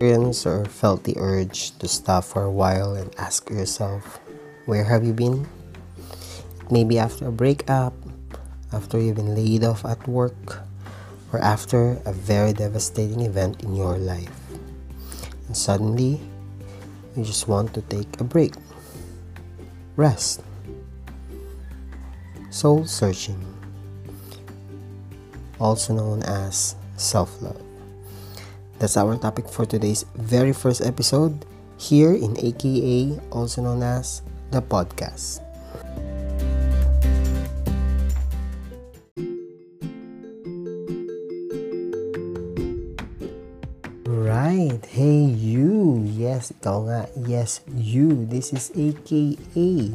or felt the urge to stop for a while and ask yourself, where have you been? Maybe after a breakup, after you've been laid off at work, or after a very devastating event in your life. And suddenly, you just want to take a break, rest, soul searching, also known as self love. That's our topic for today's very first episode here in AKA, also known as the podcast. Right. Hey, you. Yes, ikaw nga. Yes, you. This is AKA.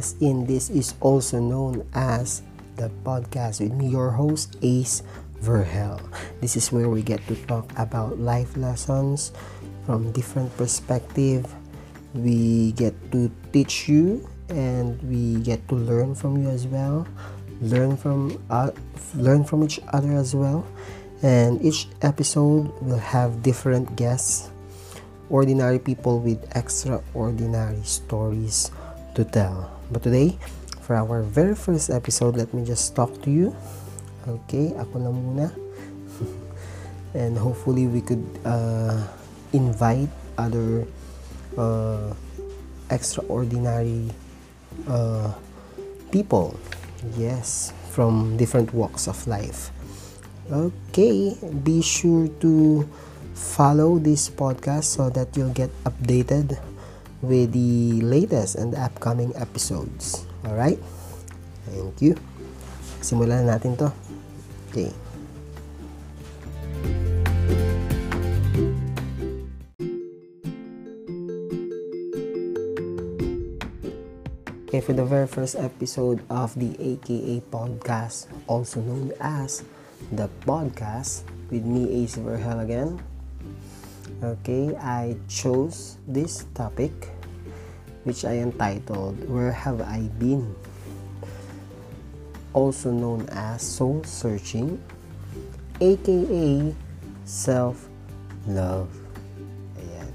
As in, this is also known as the podcast with me, your host, Ace Verhel. This is where we get to talk about life lessons from different perspective. We get to teach you and we get to learn from you as well. Learn from uh, learn from each other as well. And each episode will have different guests, ordinary people with extraordinary stories to tell. But today, for our very first episode, let me just talk to you. Okay, ako na muna. and hopefully we could uh, invite other uh, extraordinary uh, people. Yes, from different walks of life. Okay, be sure to follow this podcast so that you'll get updated with the latest and upcoming episodes. Alright? Thank you. Simulan na natin to. Okay. For the very first episode of the AKA podcast, also known as the podcast with me, Ace Verhel again. Okay, I chose this topic which I entitled Where Have I Been? Also known as Soul Searching, aka Self Love. Ayan.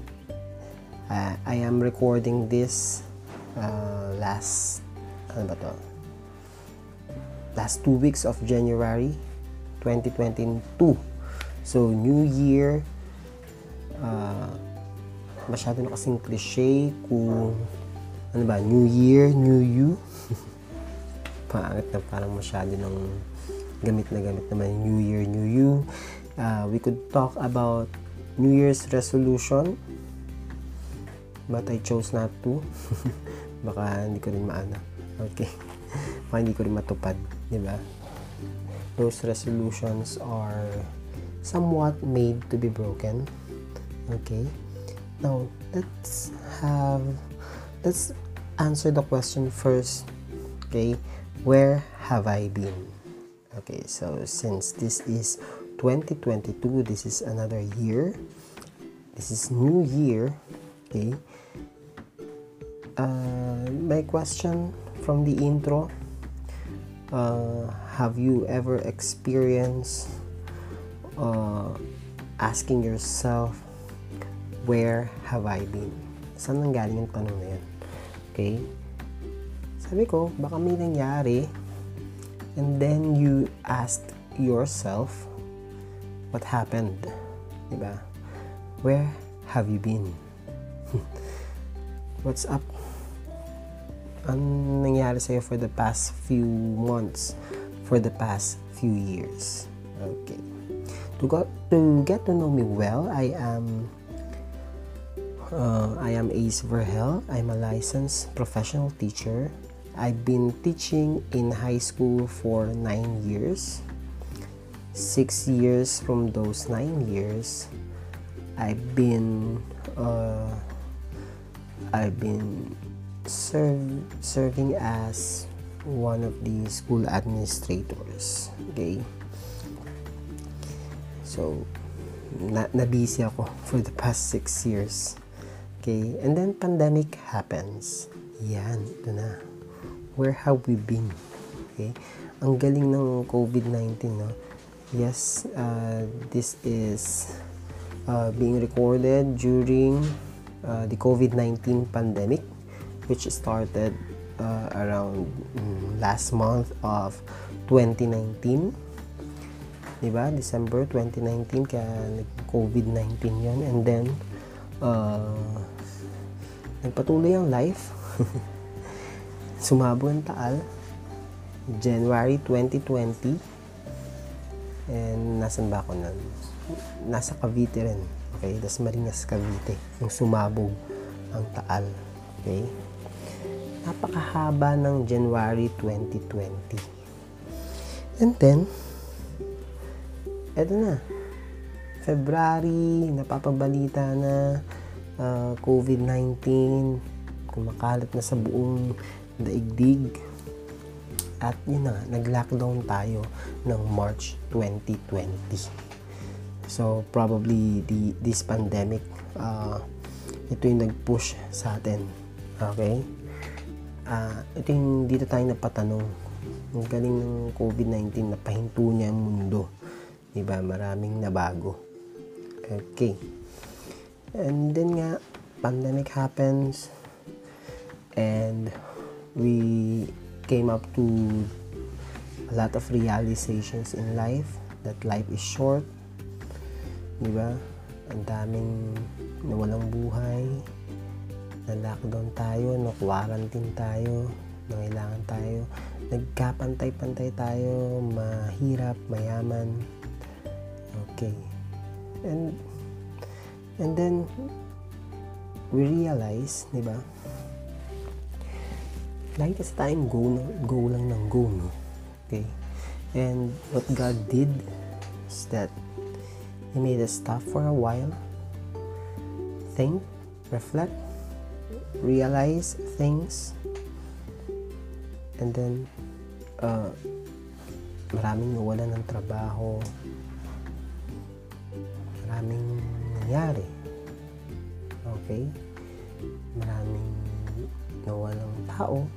Uh, I am recording this uh, last ano ba to? Last two weeks of January 2022. So, New Year, uh, masyado na kasing cliche kung ano ba, New Year, New You. Paangat na parang masyado ng gamit na gamit naman New Year, New You. Uh, we could talk about New Year's resolution but I chose not to. Baka hindi ko rin maana. Okay. Baka hindi ko rin matupad. Ba? Those resolutions are somewhat made to be broken. Okay. Now, let's have, let's answer the question first. Okay. Where have I been? Okay. So, since this is 2022, this is another year. This is new year. Okay uh, my question from the intro uh, have you ever experienced uh, asking yourself where have I been saan nanggaling yung tanong na yan okay sabi ko baka may nangyari and then you asked yourself what happened diba where have you been what's up ang nangyari sa'yo for the past few months, for the past few years. Okay. To, go, to get to know me well, I am uh, I am Ace Verhel. I'm a licensed professional teacher. I've been teaching in high school for nine years. Six years from those nine years, I've been uh, I've been serve, serving as one of the school administrators. Okay? So, na, busy ako for the past six years. Okay? And then, pandemic happens. Yan, ito na. Where have we been? Okay? Ang galing ng COVID-19, no? Yes, uh, this is uh, being recorded during uh, the COVID-19 pandemic, which started uh, around um, last month of 2019. Diba? December 2019, kaya COVID-19 yon And then, uh, nagpatuloy ang life. Sumabog ang taal. January 2020. And nasan ba ako nun? Nasa Cavite rin. Okay? Das Marinas, Cavite. Yung sumabog ang taal. Okay? Napakahaba ng January 2020. And then, eto na. February, napapabalita na uh, COVID-19, kumakalat na sa buong daigdig. At yun na, nag-lockdown tayo ng March 2020. So, probably the, this pandemic, uh, ito yung nag-push sa atin. Okay? Uh, ito yung dito tayo napatanong. Ang galing ng COVID-19, napahinto niya ang mundo. Diba? Maraming nabago. Okay. And then nga, pandemic happens and we came up to a lot of realizations in life that life is short. Di ba? Ang daming nawalang buhay. Na-lockdown tayo, na-quarantine tayo, nangailangan tayo. Nagkapantay-pantay tayo, mahirap, mayaman. Okay and and then we realize, di ba? Lagi kasi tayong go, go lang ng go, no? Okay? And what God did is that He made us stop for a while, think, reflect, realize things, and then uh, maraming nawala ng trabaho, maraming nangyari. Okay? Maraming nawalang tao.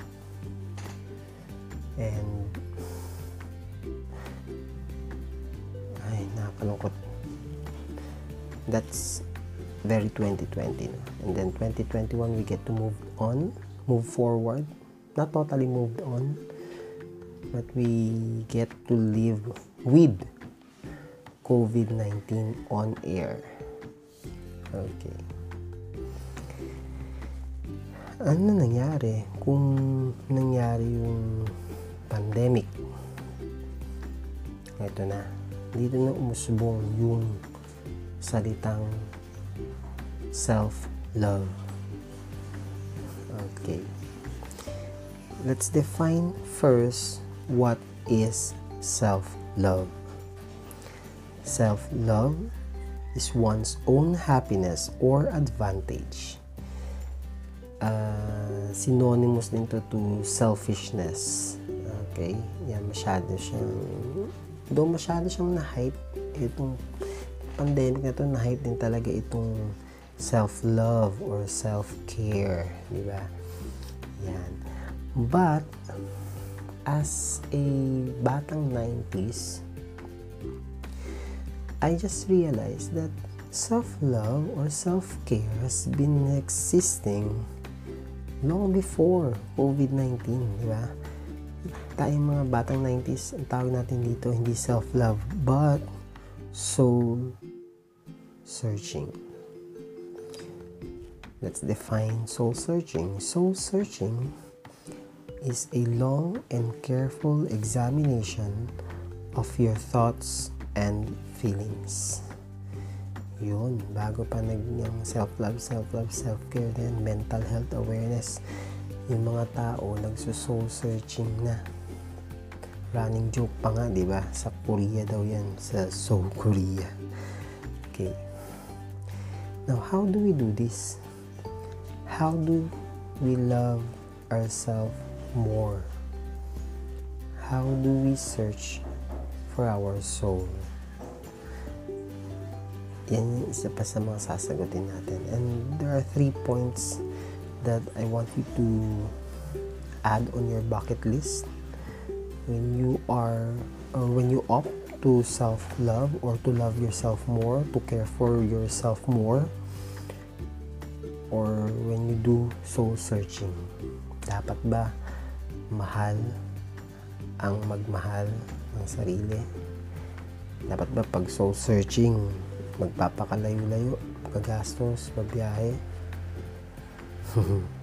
And ay, nakakalungkot. That's very 2020. No? And then 2021, we get to move on, move forward. Not totally moved on, but we get to live with COVID-19 on air. Okay. Ano nangyari kung nangyari yung pandemic? Ito na. Dito na umusbong yung salitang self-love. Okay. Let's define first what is self-love. Self love is one's own happiness or advantage. Uh, synonymous din to to selfishness. Okay? Yan, masyado siyang, do masyado siyang na-hype, itong pandemic na to, na-hype din talaga itong self-love or self-care. Di ba? Yan. But, as a batang 90s, I just realized that self-love or self-care has been existing long before COVID-19, di ba? Tayong mga batang 90s, ang tawag natin dito, hindi self-love, but soul searching. Let's define soul searching. Soul searching is a long and careful examination of your thoughts and feelings. Yun, bago pa nag self-love, self-love, self-care din, mental health awareness, yung mga tao nagso-soul searching na. Running joke pa nga, di ba? Sa Korea daw yan, sa Seoul, Korea. Okay. Now, how do we do this? How do we love ourselves more? How do we search for our soul? yan isa pa sa mga sasagutin natin. And there are three points that I want you to add on your bucket list when you are or when you opt to self-love or to love yourself more, to care for yourself more, or when you do soul searching, dapat ba mahal ang magmahal ng sarili? Dapat ba pag soul searching, magpapakalayo-layo, gagastos, magbiyahe?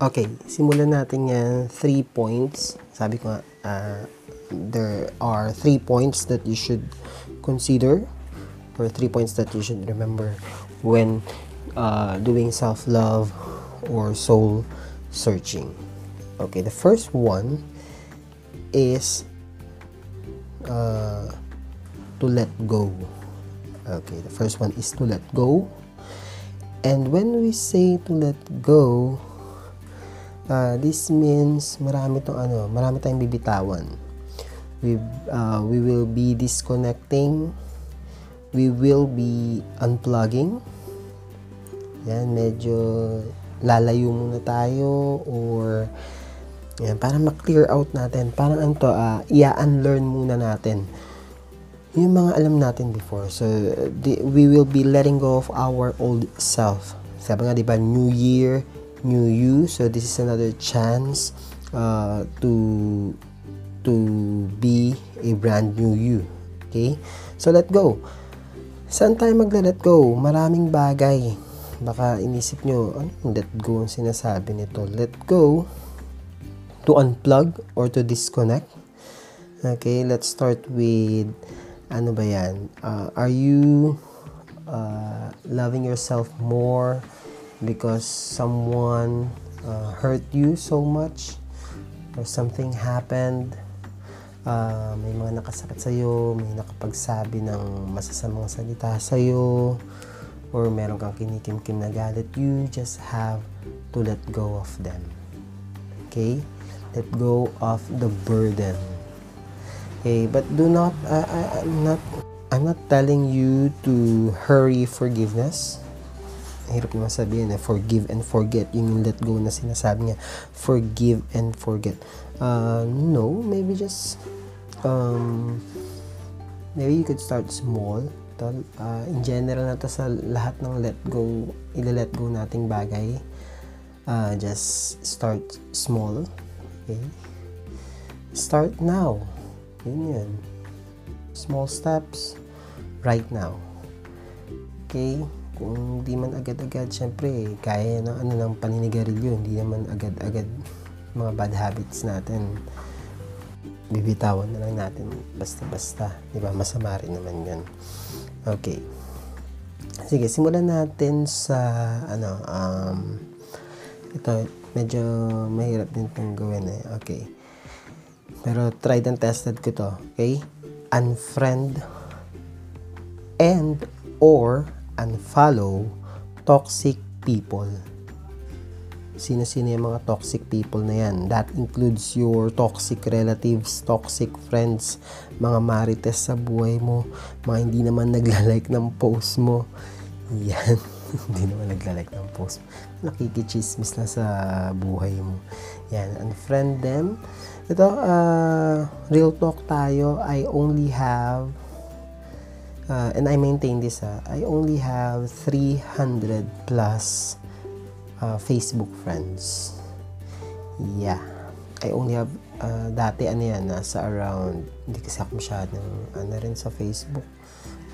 Okay, simulan natin yan. Three points. Sabi ko nga, uh, there are three points that you should consider or three points that you should remember when uh, doing self-love or soul searching. Okay, the first one is uh, to let go. Okay, the first one is to let go. And when we say to let go, Uh, this means marami tong ano, marami tayong bibitawan. We uh, we will be disconnecting. We will be unplugging. Yan, medyo lalayo muna tayo or yan, para ma-clear out natin. Parang ano to, uh, i-unlearn muna natin yung mga alam natin before. So, the, we will be letting go of our old self. Sabi nga, di ba, New Year, new you. So this is another chance uh, to to be a brand new you. Okay? So let go. Saan tayo magla-let go? Maraming bagay. Baka inisip nyo ano let go ang sinasabi nito. Let go to unplug or to disconnect. Okay let's start with ano ba yan? Uh, are you uh, loving yourself more because someone uh, hurt you so much or something happened uh, may mga nakasakit sa'yo may nakapagsabi ng masasamang salita sa'yo or meron kang kinikimkim na galit you just have to let go of them. Okay? Let go of the burden. Okay? But do not uh, I, I'm not I'm not telling you to hurry forgiveness hirap naman sabihin eh, forgive and forget. Yung let go na sinasabi niya, forgive and forget. Uh, no, maybe just, um, maybe you could start small. Uh, in general na sa lahat ng let go, ila-let go nating bagay. Uh, just start small. Okay? Start now. Yun yun. Small steps right now. Okay? Kung di man agad-agad, syempre, kaya ng ano ng paninigarilyo, hindi naman agad-agad mga bad habits natin. Bibitawan na lang natin basta-basta. Di ba? Masama rin naman yun. Okay. Sige, simulan natin sa ano, um, ito, medyo mahirap din itong gawin eh. Okay. Pero tried and tested ko to. Okay? Unfriend and or unfollow toxic people. Sino-sino yung mga toxic people na yan? That includes your toxic relatives, toxic friends, mga marites sa buhay mo, mga hindi naman nagla-like ng post mo. Yan. hindi naman nagla-like ng post mo. Nakikichismis na sa buhay mo. Yan. Unfriend them. Ito, uh, real talk tayo. I only have uh, and I maintain this uh, I only have 300 plus uh, Facebook friends. Yeah. I only have uh, dati ano yan nasa around hindi kasi ako masyadong ano rin sa Facebook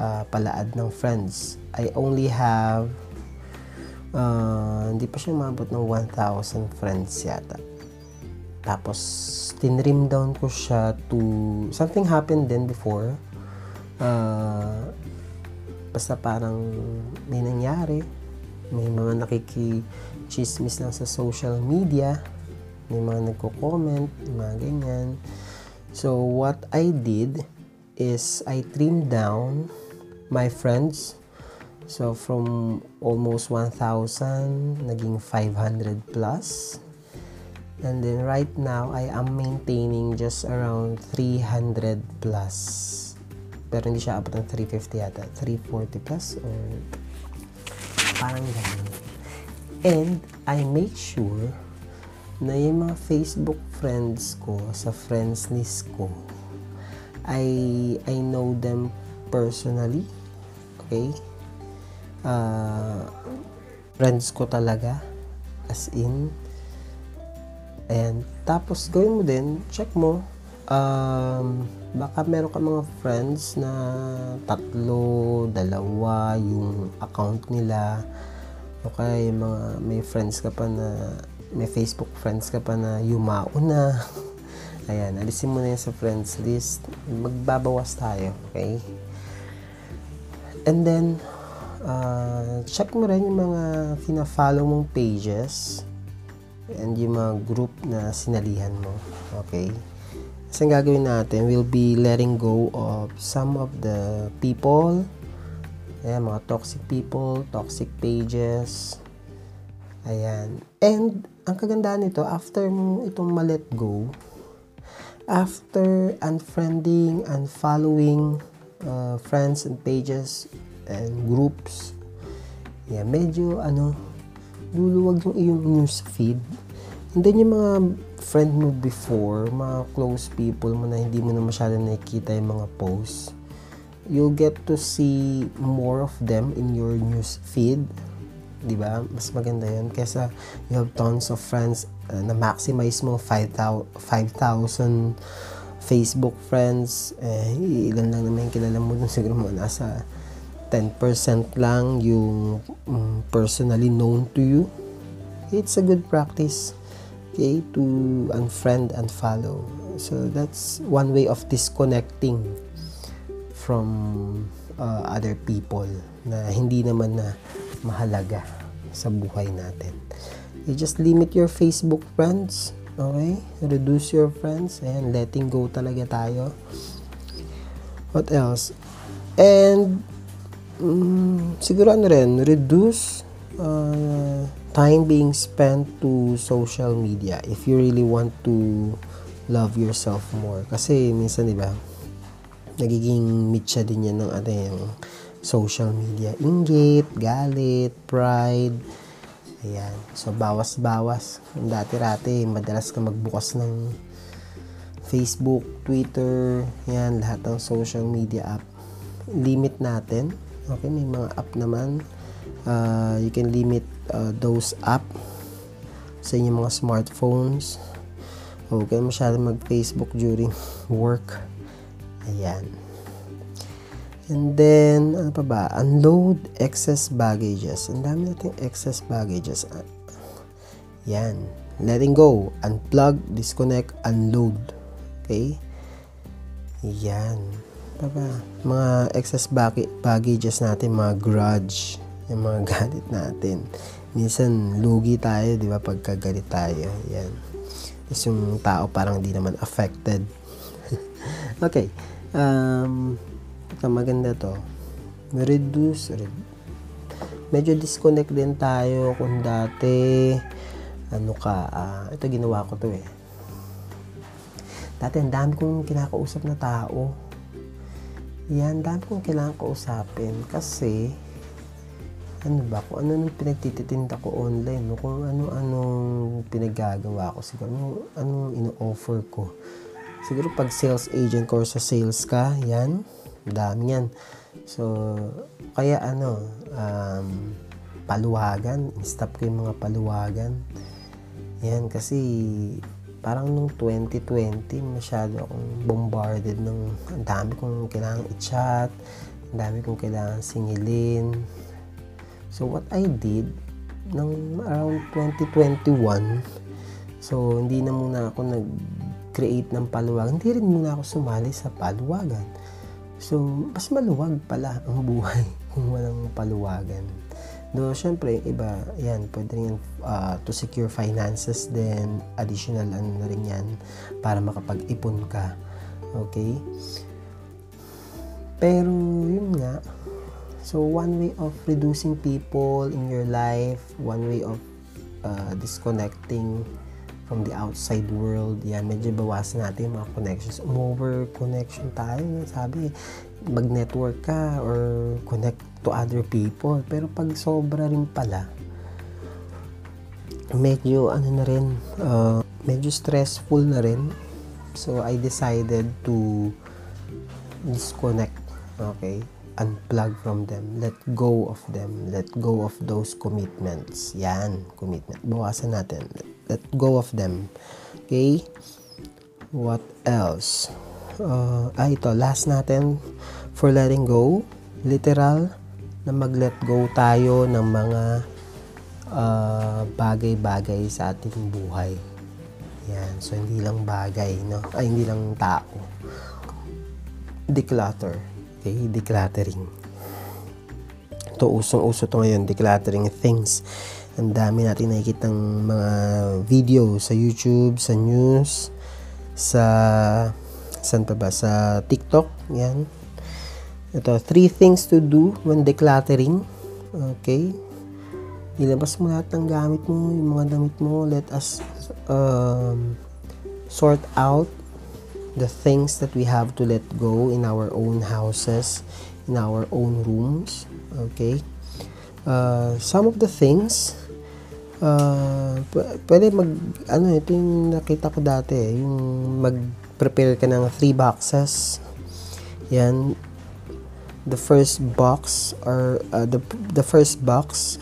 uh, palaad ng friends. I only have uh, hindi pa siya umabot ng 1,000 friends yata. Tapos tinrim down ko siya to something happened then before uh, basta parang may nangyari may mga nakikichismis lang sa social media may mga nagko-comment mga ganyan. So what I did is I trimmed down my friends. So from almost 1,000 naging 500 plus. And then right now I am maintaining just around 300 plus pero hindi siya abot ng 350 yata. 340 plus or parang ganun. And I make sure na yung mga Facebook friends ko sa friends list ko I I know them personally okay uh, friends ko talaga as in and tapos gawin mo din check mo um, baka meron ka mga friends na tatlo, dalawa yung account nila okay mga may friends ka pa na may Facebook friends ka pa na yumao na. Ayan, alisin mo na yan sa friends list. Magbabawas tayo, okay? And then, uh, check mo rin yung mga fina-follow mong pages and yung mga group na sinalihan mo, okay? Kasi ang gagawin natin, we'll be letting go of some of the people, ayan, mga toxic people, toxic pages, ayan. And, ang kagandahan nito, after itong ma-let go, after unfriending, unfollowing uh, friends and pages and groups, yeah, medyo ano, luluwag yung iyong news feed. And then yung mga friend mo before, mga close people mo na hindi mo na masyado nakikita yung mga posts, you'll get to see more of them in your news feed ba? Mas maganda 'yon kaysa you have tons of friends uh, na maximize mo 5,000 Facebook friends, eh, ilan lang naman yung kilala mo dun siguro mo nasa 10% lang yung um, personally known to you. It's a good practice okay, to unfriend and follow. So that's one way of disconnecting from uh, other people na hindi naman na mahalaga sa buhay natin. You just limit your Facebook friends. Okay? Reduce your friends. Ayan, letting go talaga tayo. What else? And, um, siguro ano rin, reduce uh, time being spent to social media if you really want to love yourself more. Kasi minsan, di ba, nagiging mitya din yan ng ano yung social media. Inggit, galit, pride. Ayan. So, bawas-bawas. Dati-rati, madalas ka magbukas ng Facebook, Twitter, yan, lahat ng social media app. Limit natin. Okay, may mga app naman. Uh, you can limit uh, those app sa inyong mga smartphones. Huwag kayo masyado mag-Facebook during work. Ayan. And then, ano pa ba? Unload excess baggages. Ang dami nating excess baggages. Yan. Letting go. Unplug, disconnect, unload. Okay? Yan. Pa ba? Mga excess bag baggages natin, mga grudge, yung mga galit natin. Minsan, lugi tayo, di ba, pagka galit tayo. Yan. Tapos yung tao parang di naman affected. okay. Um, ito maganda to reduce medyo disconnect din tayo kung dati ano ka uh, ito ginawa ko to eh dati ang dami kong kinakausap na tao yan dami kong kailangan kausapin kasi ano ba, kung ano nung pinagtititinda ko online, no? kung ano-anong pinagagawa ko, siguro ano, anong ino-offer ko. Siguro pag sales agent or sa sales ka, yan, dami yan. So, kaya ano, um, paluwagan, stop ko yung mga paluwagan. Yan, kasi parang nung 2020, masyado akong bombarded ng ang dami kong kailangan i-chat, dami kong kailangan singilin. So, what I did, nung around 2021, so, hindi na muna ako nag-create ng paluwagan. Hindi rin muna ako sumali sa paluwagan So, mas maluwag pala ang buhay kung walang paluwagan. Do, syempre, iba, yan, pwede rin uh, to secure finances then additional ano na rin yan para makapag-ipon ka. Okay? Pero, yun nga, so one way of reducing people in your life, one way of uh, disconnecting from the outside world. Yan, medyo bawasan natin yung mga connections. Over connection tayo. Sabi, mag-network ka or connect to other people. Pero pag sobra rin pala, medyo ano na rin, uh, medyo stressful na rin. So, I decided to disconnect. Okay? Unplug from them. Let go of them. Let go of those commitments. Yan, commitment. Bawasan natin. Let go of them. Okay? What else? Uh, ah, ito. Last natin for letting go. Literal na mag-let go tayo ng mga uh, bagay-bagay sa ating buhay. Yan. So, hindi lang bagay, no? Ay, hindi lang tao. Declutter. Okay? Decluttering. Ito, usong-uso to ngayon. Decluttering things. Ang dami natin nakikita ng mga video sa YouTube, sa news, sa saan pa ba? Sa TikTok. Yan. Ito, three things to do when decluttering. Okay? ilabas mo lahat ng gamit mo, yung mga damit mo. Let us um, sort out the things that we have to let go in our own houses, in our own rooms. Okay? Uh, some of the things, uh, pwede mag, ano, ito yung nakita ko dati, yung mag-prepare ka ng three boxes. Yan. The first box, or uh, the, the first box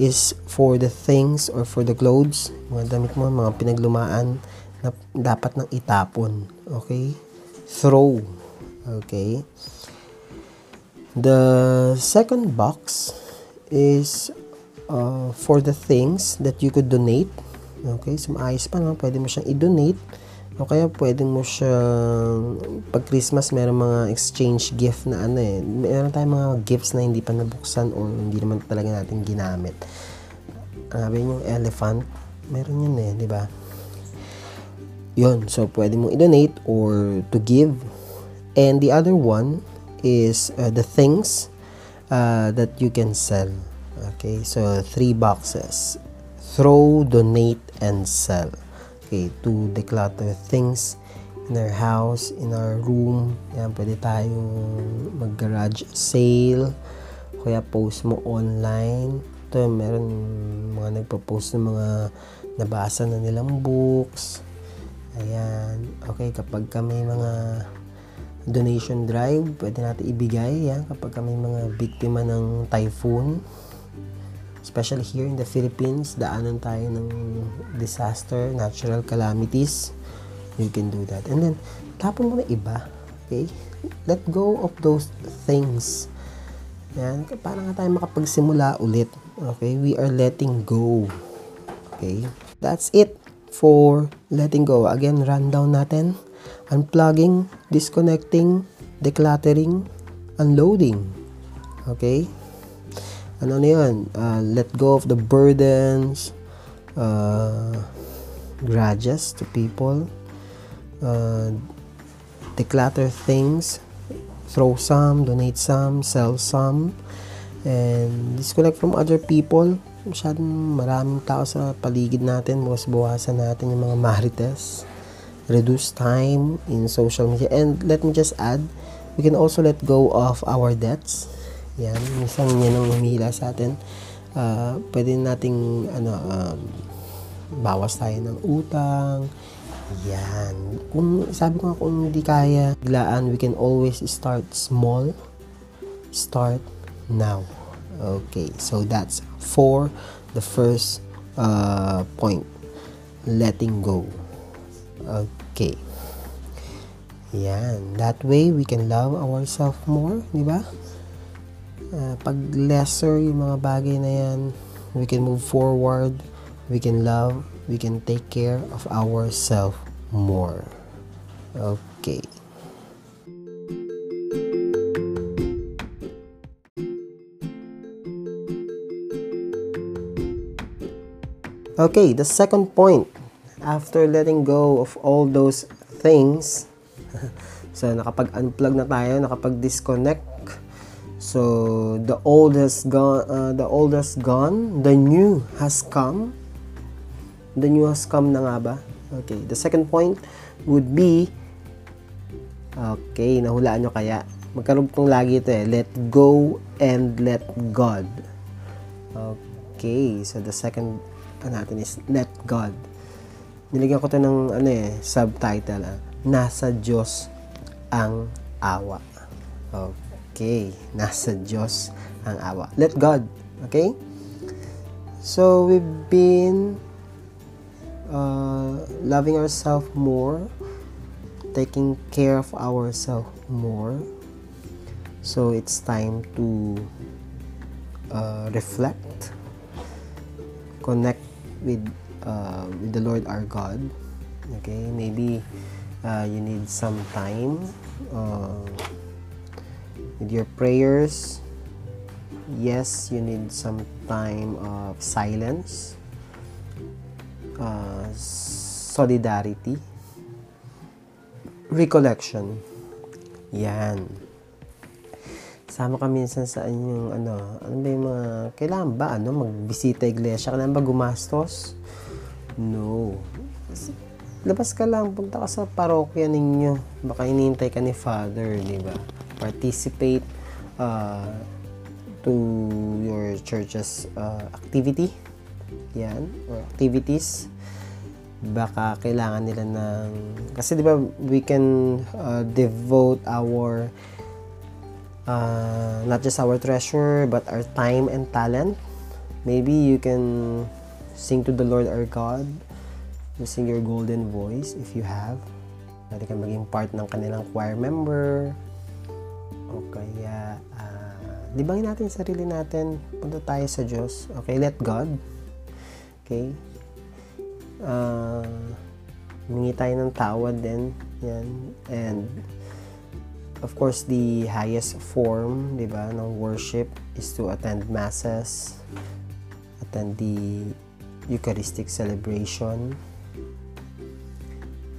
is for the things or for the clothes, mga damit mo, mga pinaglumaan na dapat nang itapon. Okay? Throw. Okay? The second box is uh, for the things that you could donate. Okay? So, maayos pa, no? Pwede mo siyang i-donate o kaya pwede mo siya pag Christmas meron mga exchange gift na ano eh. Meron tayong mga gifts na hindi pa nabuksan o hindi naman talaga natin ginamit. Sabi yung elephant, meron yun eh, di ba? Yun, so pwede mo i-donate or to give. And the other one is uh, the things uh, that you can sell. Okay, so three boxes. Throw, donate, and sell okay, to declutter things in our house, in our room. Yan, pwede tayong mag-garage sale. Kaya post mo online. Ito, meron mga nagpo-post ng mga nabasa na nilang books. Ayan. Okay, kapag kami mga donation drive, pwede natin ibigay yan kapag kami mga biktima ng typhoon especially here in the Philippines, daanan tayo ng disaster, natural calamities, you can do that. And then, tapon mo na iba. Okay? Let go of those things. Yan. Para nga tayo makapagsimula ulit. Okay? We are letting go. Okay? That's it for letting go. Again, rundown natin. Unplugging, disconnecting, decluttering, unloading. Okay? ano na yun, uh, let go of the burdens, uh, grudges to people, uh, declutter things, throw some, donate some, sell some, and disconnect from other people. Masyadong maraming tao sa paligid natin, bukas bawasan natin yung mga marites. Reduce time in social media. And let me just add, we can also let go of our debts yan, minsan yan ang humihila sa atin. Uh, pwede nating ano, um, bawas tayo ng utang. Yan. Kung sabi ko kung hindi kaya, biglaan, we can always start small. Start now. Okay, so that's for the first uh, point. Letting go. Okay. Yan. That way, we can love ourselves more, di ba? uh, pag lesser yung mga bagay na yan, we can move forward, we can love, we can take care of ourselves more. Okay. Okay, the second point, after letting go of all those things, so nakapag-unplug na tayo, nakapag-disconnect So the old has gone, uh, the old has gone, the new has come. The new has come na nga ba? Okay, the second point would be Okay, nahulaan nyo kaya. Magkaroon pong lagi ito eh. Let go and let God. Okay, so the second ano natin is Let God. Nilagyan ko to ng ano eh, subtitle. Ah. Nasa Diyos ang awa. Okay, nasa Diyos ang awa. Let God. Okay? So, we've been uh, loving ourselves more, taking care of ourselves more. So, it's time to uh, reflect, connect with uh, with the Lord our God. Okay, maybe uh, you need some time uh, with your prayers. Yes, you need some time of silence, uh, solidarity, recollection. Yan. Sama ka minsan sa inyong ano, ano ba yung mga, kailangan ba ano, magbisita iglesia? Kailangan ba gumastos? No. Labas ka lang, punta ka sa parokya ninyo. Baka inintay ka ni Father, di ba? Participate uh, to your church's uh, activity. Yan, or activities. Baka kailangan nila ng... Kasi di ba, we can uh, devote our uh, not just our treasure, but our time and talent. Maybe you can sing to the Lord our God using your golden voice if you have. Pwede ka maging part ng kanilang choir member. O kaya, uh, libangin natin sarili natin. Punta tayo sa Diyos. Okay, let God. Okay. Uh, humingi tayo ng tawad din. Yan. And, of course, the highest form, di ba, worship is to attend masses, attend the Eucharistic celebration,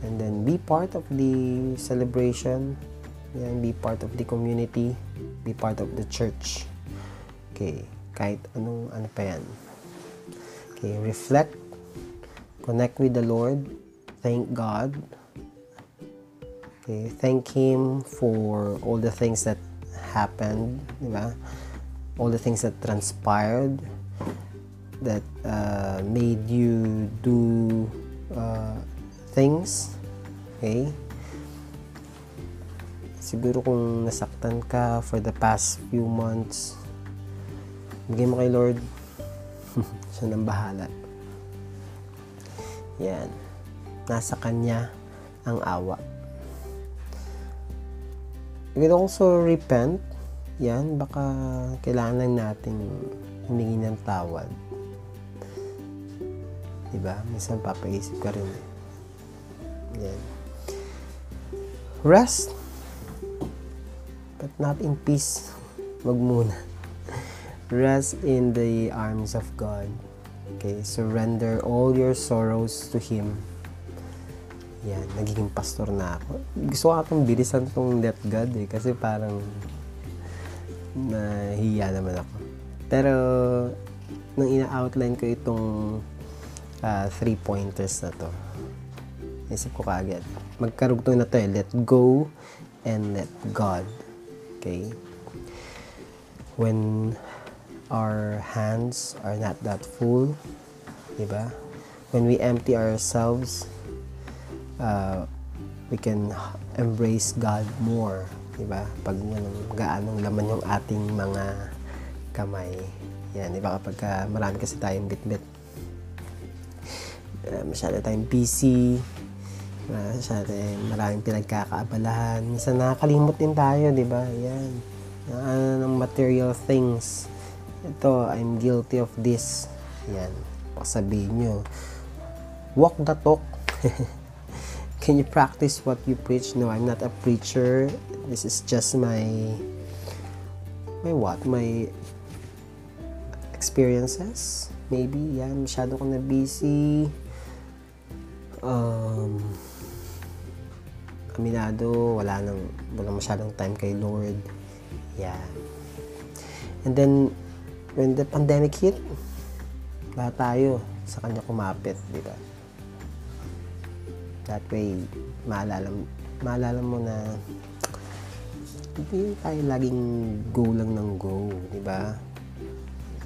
and then be part of the celebration, yan, be part of the community, be part of the church. Okay, kahit anong ano pa yan. Okay, reflect, connect with the Lord, thank God, okay, thank Him for all the things that happened, di ba? All the things that transpired, that uh, made you do uh, things. Okay? Siguro kung nasaktan ka for the past few months, bigay mo kay Lord. Siya nang bahala. Yan. Nasa Kanya ang awa. You also repent. Yan, baka kailangan lang natin humingi ng tawad. Diba? Minsan papaisip ka rin. Yan. Rest. But not in peace. Wag muna. Rest in the arms of God. Okay, surrender all your sorrows to Him. Yan, nagiging pastor na ako. Gusto ko atong bilisan tong let God eh, kasi parang nahiya naman ako. Pero, nung ina-outline ko itong uh, three pointers na to. Isip ko kaagad. Magkarugtong na to eh. Let go and let God. Okay? When our hands are not that full, di ba? When we empty ourselves, uh, we can embrace God more, di ba? Pag anong, gaanong laman yung ating mga kamay. Yan, di ba? Kapag uh, marami kasi tayong bit-bit uh, masyado tayong busy, masyado maraming pinagkakaabalahan. Minsan nakakalimot din tayo, di ba? Yan. Ano ng material things. Ito, I'm guilty of this. Yan. Pasabihin nyo. Walk the talk. Can you practice what you preach? No, I'm not a preacher. This is just my my what? My experiences. Maybe, yan. Masyado ko na busy um, aminado, wala nang wala masyadong time kay Lord. Yeah. And then, when the pandemic hit, lahat tayo sa kanya kumapit, di ba? That way, maalala, maalala mo na hindi tayo laging go lang ng go, di ba?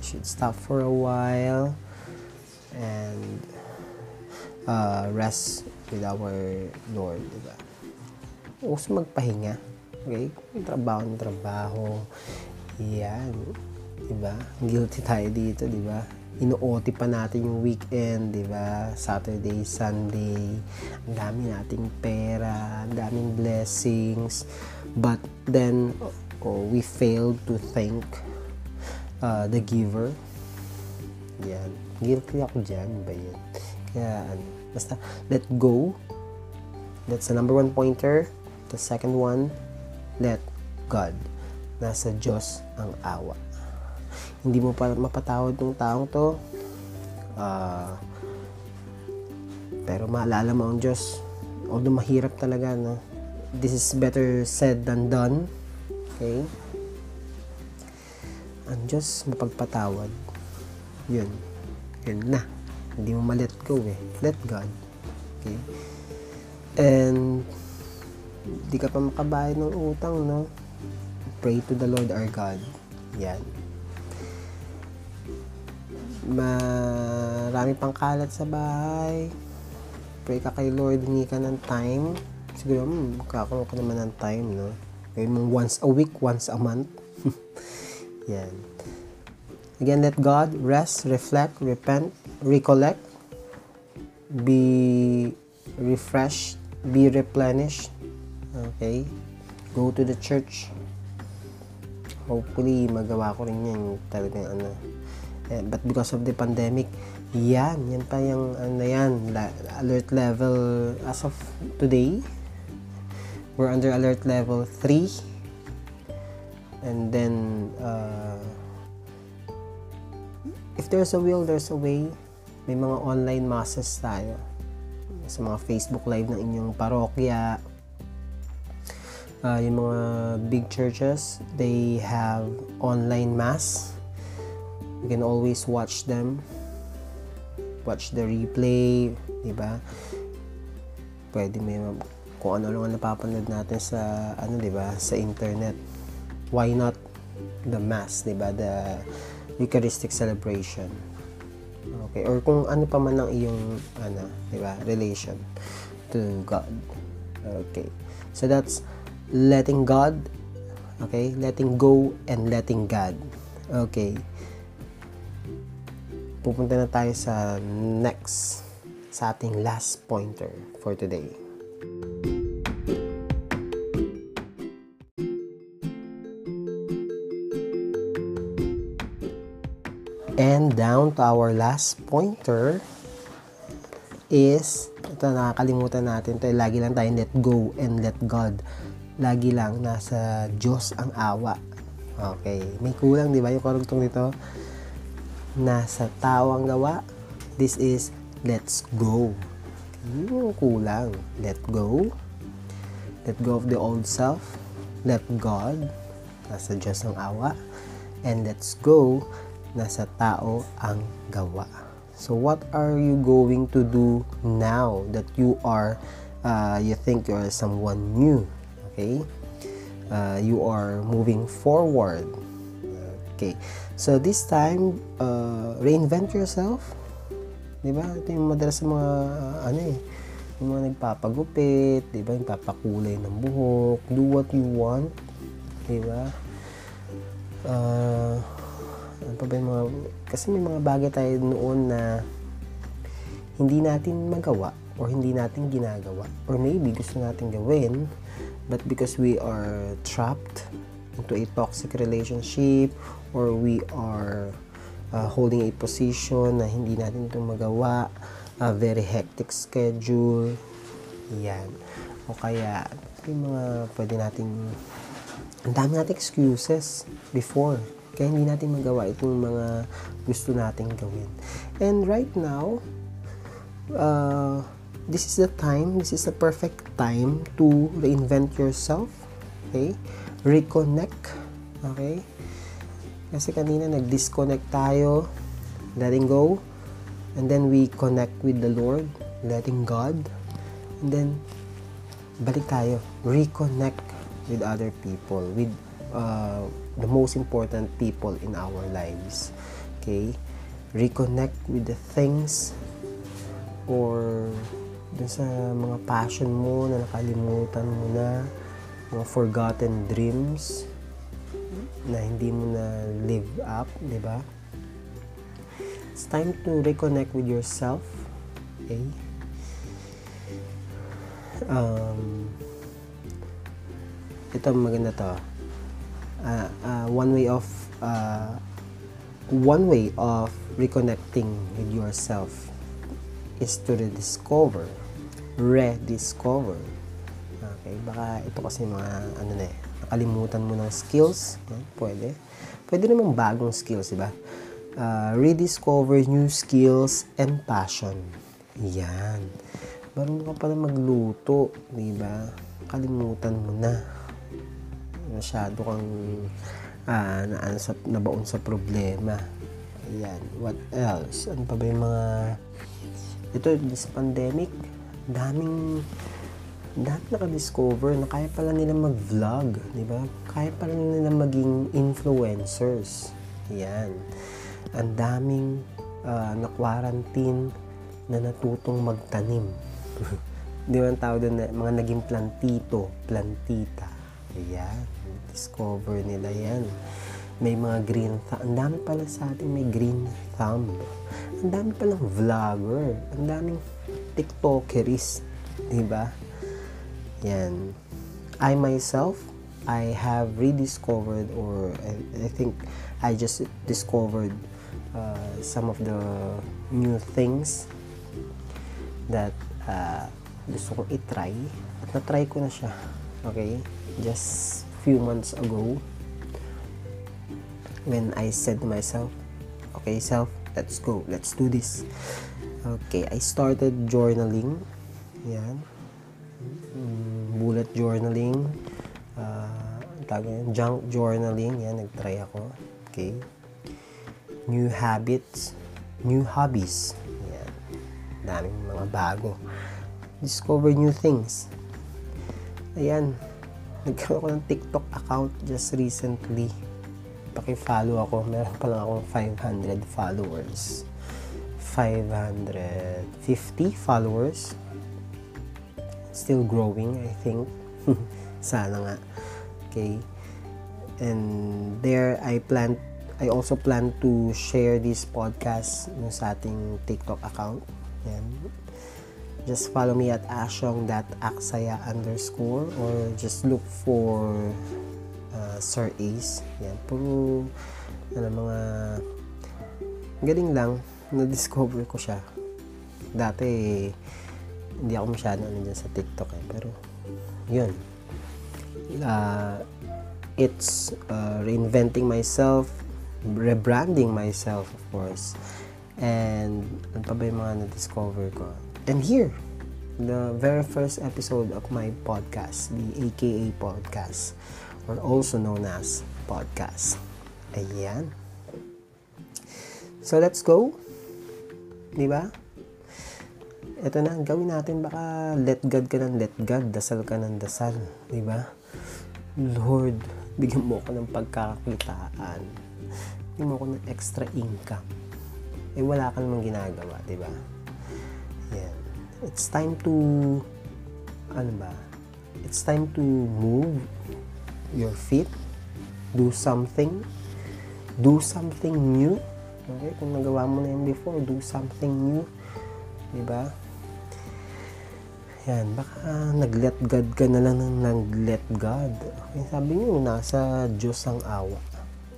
should stop for a while and uh, rest with our Lord, di ba? Gusto magpahinga. Okay? Kung trabaho ng trabaho. Yan. Di ba? Guilty tayo dito, di ba? Ino-OT pa natin yung weekend, di ba? Saturday, Sunday. Ang dami nating pera, ang daming blessings. But then, oh, we failed to thank uh, the giver. Yan. Guilty ako dyan ba yun? Kaya, ano, basta, let go. That's the number one pointer. The second one, let God. Nasa Diyos ang awa. Hindi mo pa mapatawad ng taong to. Uh, pero maalala mo ang Diyos. Although mahirap talaga, no? This is better said than done. Okay? Ang Diyos mapagpatawad. Yun. Yun na. Hindi mo ma-let go eh. Let God. Okay? And, di ka pa makabayad ng utang, no? Pray to the Lord our God. Yan. Marami pang kalat sa bahay. Pray ka kay Lord, hingi ka ng time. Siguro, hmm, magkakaroon ka naman ng time, no? Gawin mong once a week, once a month. Yan. Again, let God rest, reflect, repent, recollect, be refreshed, be replenished. Okay? Go to the church. Hopefully, magawa ko rin yan talagang ano. Eh, but because of the pandemic, yan, yan pa yung ano yan, alert level as of today. We're under alert level 3. And then, uh, if there's a will, there's a way. May mga online masses tayo. Sa mga Facebook Live ng inyong parokya. Uh, yung mga big churches, they have online mass. You can always watch them. Watch the replay, di ba? Pwede may kung ano lang napapanood natin sa ano, di ba? Sa internet. Why not the mass, di ba? The Eucharistic celebration. Okay, or kung ano pa man ang iyong ano, 'di ba, relation to God. Okay. So that's letting God, okay? Letting go and letting God. Okay. Pupunta na tayo sa next sa ating last pointer for today. And down to our last pointer is, ito nakakalimutan natin, ito lagi lang tayo let go and let God. Lagi lang nasa Diyos ang awa. Okay, may kulang di ba yung karugtong nito? Nasa tao ang gawa. This is let's go. Yung kulang. Let go. Let go of the old self. Let God. Nasa Diyos ang awa. And let's go nasa tao ang gawa. So what are you going to do now that you are uh, you think you are someone new? Okay? Uh, you are moving forward. Okay. So this time uh, reinvent yourself. 'Di ba? Ito yung madalas sa mga uh, ano eh yung mga nagpapagupit, 'di ba? Yung papakulay ng buhok, do what you want, 'di ba? Uh, ano pa ba yung mga, kasi may mga bagay tayo noon na hindi natin magawa or hindi natin ginagawa or maybe gusto natin gawin but because we are trapped into a toxic relationship or we are uh, holding a position na hindi natin ito magawa a very hectic schedule yan o kaya yung mga pwede nating ang dami nating excuses before kaya hindi natin magawa itong mga gusto nating gawin. And right now, uh, this is the time, this is the perfect time to reinvent yourself. Okay? Reconnect. Okay? Kasi kanina nag-disconnect tayo, letting go, and then we connect with the Lord, letting God, and then balik tayo, reconnect with other people, with uh, the most important people in our lives. Okay? Reconnect with the things or dun sa mga passion mo na nakalimutan mo na, mga forgotten dreams na hindi mo na live up, di ba? It's time to reconnect with yourself. Okay? Um, ito maganda to. Uh, uh, one way of uh, one way of reconnecting with yourself is to rediscover rediscover okay baka ito kasi mga ano na eh nakalimutan mo ng skills? Pwede. Pwede namang bagong skills diba uh, rediscover new skills and passion. Yan. Marunong ka pala magluto diba kalimutan mo na. Masyado kang uh, naan sa, nabaon sa problema. Ayan what else? Ano pa ba yung mga ito this pandemic daming dami nakadiscover na kaya pala nila mag-vlog, di ba? Kaya pala nila maging influencers. Yan. Ang daming uh, na-quarantine na natutong magtanim. di ba ang tawag na mga naging plantito, plantita. Ayan. Discover nila yan. May mga green thumb. Ang dami pala sa atin may green thumb. Ang dami palang vlogger. Ang daming tiktokeris. Diba? Yan. I myself, I have rediscovered or I, I think I just discovered uh, some of the new things that uh, gusto itry. At na-try ko na siya. Okay? Just few months ago when I said to myself, okay self, let's go, let's do this. Okay, I started journaling. Yan. Mm, bullet journaling. Uh, tawag junk journaling. Yan, nag-try ako. Okay. New habits. New hobbies. Yan. Daming mga bago. Discover new things. Ayan. Nagkaroon ako ng TikTok account just recently. Paki-follow ako. Meron pa lang akong 500 followers. 550 followers. Still growing, I think. Sana nga. Okay. And there, I plan, I also plan to share this podcast sa ating TikTok account. Yan. Just follow me at ashong.aksaya underscore or just look for uh, Sir Ace. Yan. Puro ano, mga galing lang na-discover ko siya. Dati, hindi ako masyado ano dyan sa TikTok eh. Pero, yun. Uh, it's uh, reinventing myself, rebranding myself, of course. And, ano pa ba yung mga na-discover ko? And here, the very first episode of my podcast, the AKA Podcast, or also known as Podcast. Ayan. So, let's go. Di ba? Ito na, gawin natin baka let God ka ng let God, dasal ka ng dasal. Di ba? Lord, bigyan mo ako ng pagkakakitaan. Bigyan mo ako ng extra income. Eh, wala ka namang ginagawa, di ba? Yan. It's time to, ano ba? It's time to move your feet, do something, do something new, Okay? Kung nagawa mo na yan before, do something new. Diba? Yan, baka nag-let God ka na lang ng nag-let God. Okay, sabi niyo, nasa Diyos ang awa.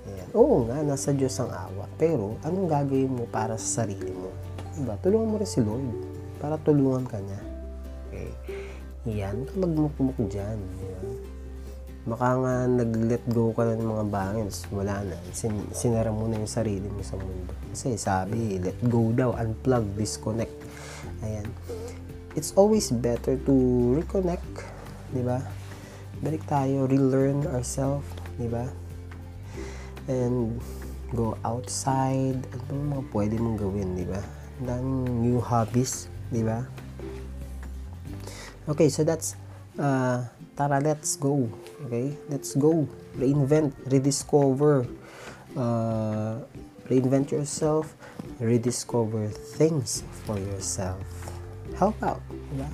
Yan. Oo nga, nasa Diyos ang awa. Pero, anong gagawin mo para sa sarili mo? Diba? Tulungan mo rin si Lord para tulungan ka niya. Okay? Yan, magmukmuk dyan. Diba? baka nga nag-let go ka na ng mga bangils, wala na. Sin- sinara mo na yung sarili mo sa mundo. Kasi sabi, let go daw, unplug, disconnect. Ayan. It's always better to reconnect, ba? Balik tayo, relearn ourselves, ba? And go outside, ano mga pwede mong gawin, di ba? Daming new hobbies, ba? Okay, so that's uh, tara let's go okay let's go reinvent rediscover uh, reinvent yourself, rediscover things for yourself. Help out, diba?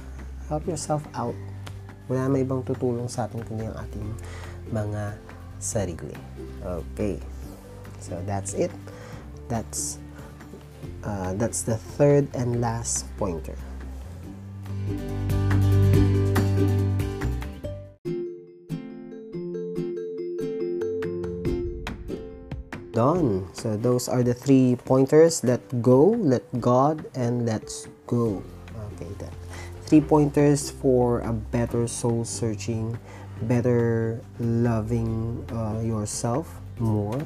Help yourself out. Wala naman ibang tutulong sa atin kundi ang ating mga sarili. Okay. So that's it. That's uh, that's the third and last pointer. Done. So those are the three pointers. Let go, let God, and let's go. That three pointers for a better soul searching, better loving uh, yourself more,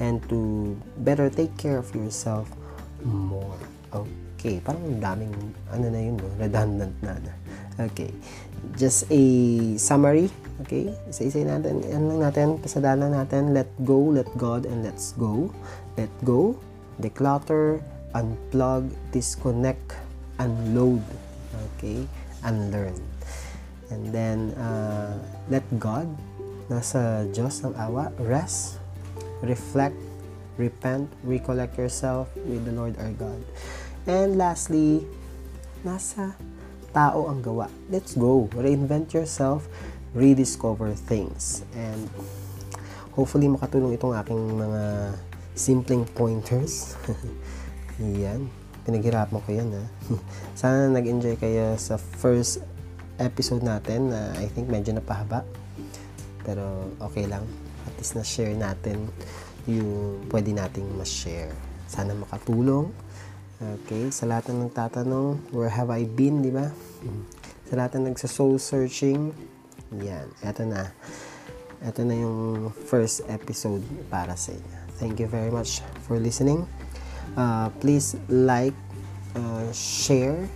and to better take care of yourself more. Okay, parang daming ano na yun, no? redundant na. Okay, just a summary Okay? Isa-isa natin. Yan lang natin. Pasadalan natin. Let go, let God, and let's go. Let go, declutter, unplug, disconnect, unload. Okay? Unlearn. And then, uh, let God, nasa Diyos ng awa, rest, reflect, repent, recollect yourself with the Lord our God. And lastly, nasa tao ang gawa. Let's go. Reinvent yourself rediscover things. And hopefully makatulong itong aking mga simpleng pointers. yan. Pinaghirapan ko yan ha. Sana nag-enjoy kayo sa first episode natin na I think medyo napahaba. Pero okay lang. At least na-share natin yung pwede nating ma-share. Sana makatulong. Okay, sa lahat ng nagtatanong, where have I been, di ba? Sa lahat ng nagsa-soul searching, yan. Ito na. Ito na yung first episode para sa inyo. Thank you very much for listening. Uh, please like, uh, share,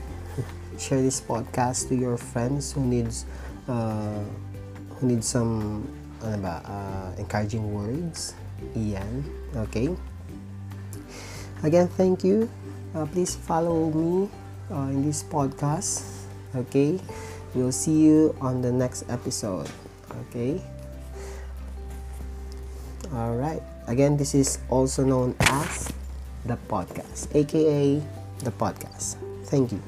share this podcast to your friends who needs uh, who needs some ano ba, uh, encouraging words. Iyan. Okay? Again, thank you. Uh, please follow me uh, in this podcast. Okay? We'll see you on the next episode. Okay? Alright. Again, this is also known as the podcast, aka the podcast. Thank you.